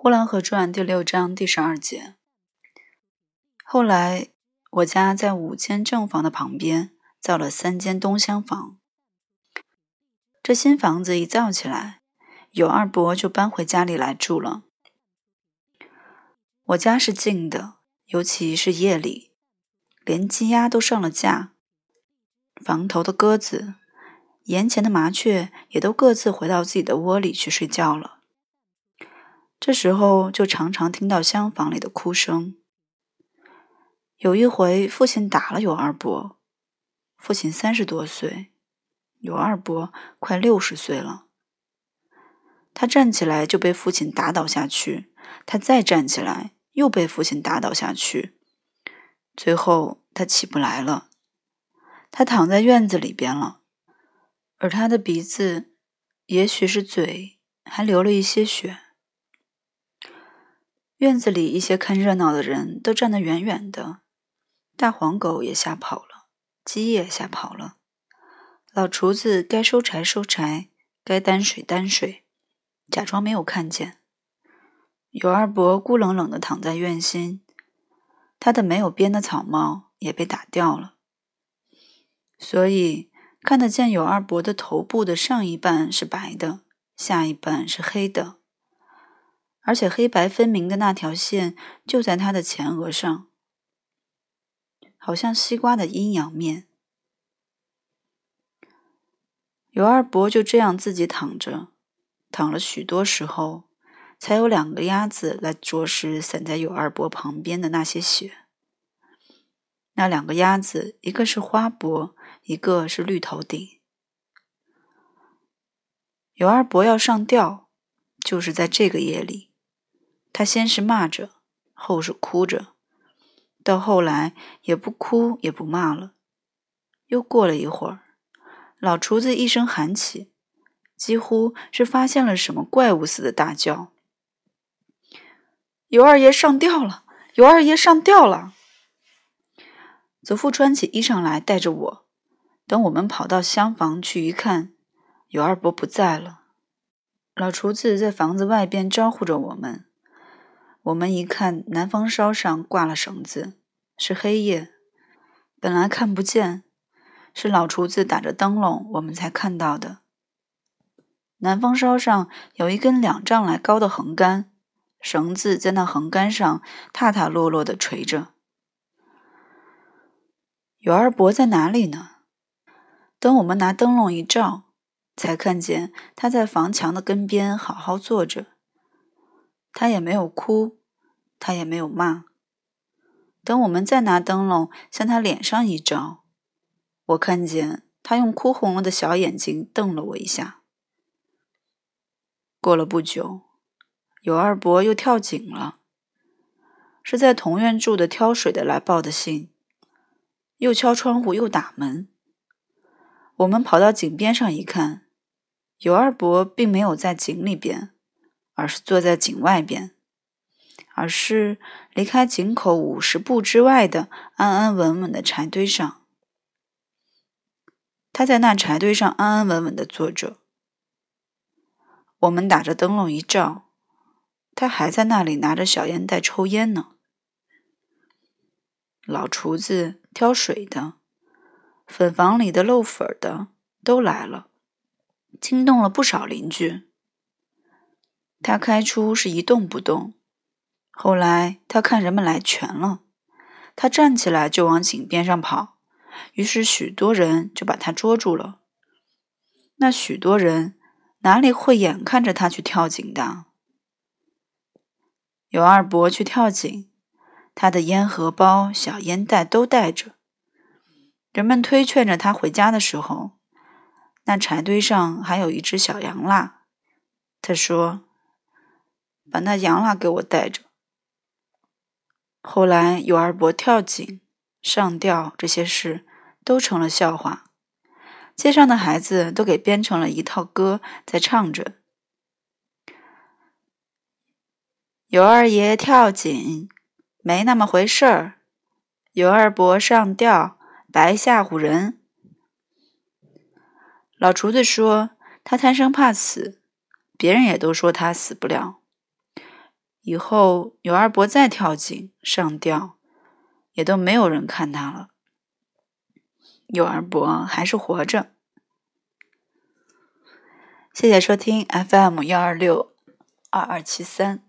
呼兰河传第六章第十二节。后来，我家在五间正房的旁边造了三间东厢房。这新房子一造起来，有二伯就搬回家里来住了。我家是静的，尤其是夜里，连鸡鸭都上了架，房头的鸽子、檐前的麻雀也都各自回到自己的窝里去睡觉了。这时候就常常听到厢房里的哭声。有一回，父亲打了尤二伯。父亲三十多岁，尤二伯快六十岁了。他站起来就被父亲打倒下去，他再站起来又被父亲打倒下去，最后他起不来了。他躺在院子里边了，而他的鼻子，也许是嘴，还流了一些血。院子里一些看热闹的人都站得远远的。大黄狗也吓跑了，鸡也吓跑了。老厨子该收柴收柴，该担水担水，假装没有看见。有二伯孤冷冷地躺在院心，他的没有边的草帽也被打掉了，所以看得见有二伯的头部的上一半是白的，下一半是黑的，而且黑白分明的那条线就在他的前额上。好像西瓜的阴阳面，尤二伯就这样自己躺着，躺了许多时候，才有两个鸭子来啄食散在尤二伯旁边的那些血。那两个鸭子，一个是花伯，一个是绿头顶。尤二伯要上吊，就是在这个夜里，他先是骂着，后是哭着。到后来也不哭也不骂了。又过了一会儿，老厨子一声喊起，几乎是发现了什么怪物似的大叫：“尤二爷上吊了！尤二爷上吊了！”祖父穿起衣裳来，带着我。等我们跑到厢房去一看，尤二伯不在了。老厨子在房子外边招呼着我们。我们一看，南方梢上挂了绳子。是黑夜，本来看不见，是老厨子打着灯笼，我们才看到的。南方梢上有一根两丈来高的横杆，绳子在那横杆上踏踏落落的垂着。有二伯在哪里呢？等我们拿灯笼一照，才看见他在房墙的根边好好坐着。他也没有哭，他也没有骂。等我们再拿灯笼向他脸上一照，我看见他用哭红了的小眼睛瞪了我一下。过了不久，有二伯又跳井了，是在同院住的挑水的来报的信，又敲窗户又打门。我们跑到井边上一看，有二伯并没有在井里边，而是坐在井外边。而是离开井口五十步之外的安安稳稳的柴堆上，他在那柴堆上安安稳稳的坐着。我们打着灯笼一照，他还在那里拿着小烟袋抽烟呢。老厨子、挑水的、粉房里的漏粉的都来了，惊动了不少邻居。他开出是一动不动。后来他看人们来全了，他站起来就往井边上跑，于是许多人就把他捉住了。那许多人哪里会眼看着他去跳井的？有二伯去跳井，他的烟盒包、小烟袋都带着。人们推劝着他回家的时候，那柴堆上还有一只小羊蜡。他说：“把那羊蜡给我带着。”后来，有二伯跳井、上吊这些事都成了笑话，街上的孩子都给编成了一套歌，在唱着：“尤二爷跳井，没那么回事儿；尤二伯上吊，白吓唬人。”老厨子说：“他贪生怕死，别人也都说他死不了。”以后有二伯再跳井上吊，也都没有人看他了。有二伯还是活着。谢谢收听 FM 幺二六二二七三。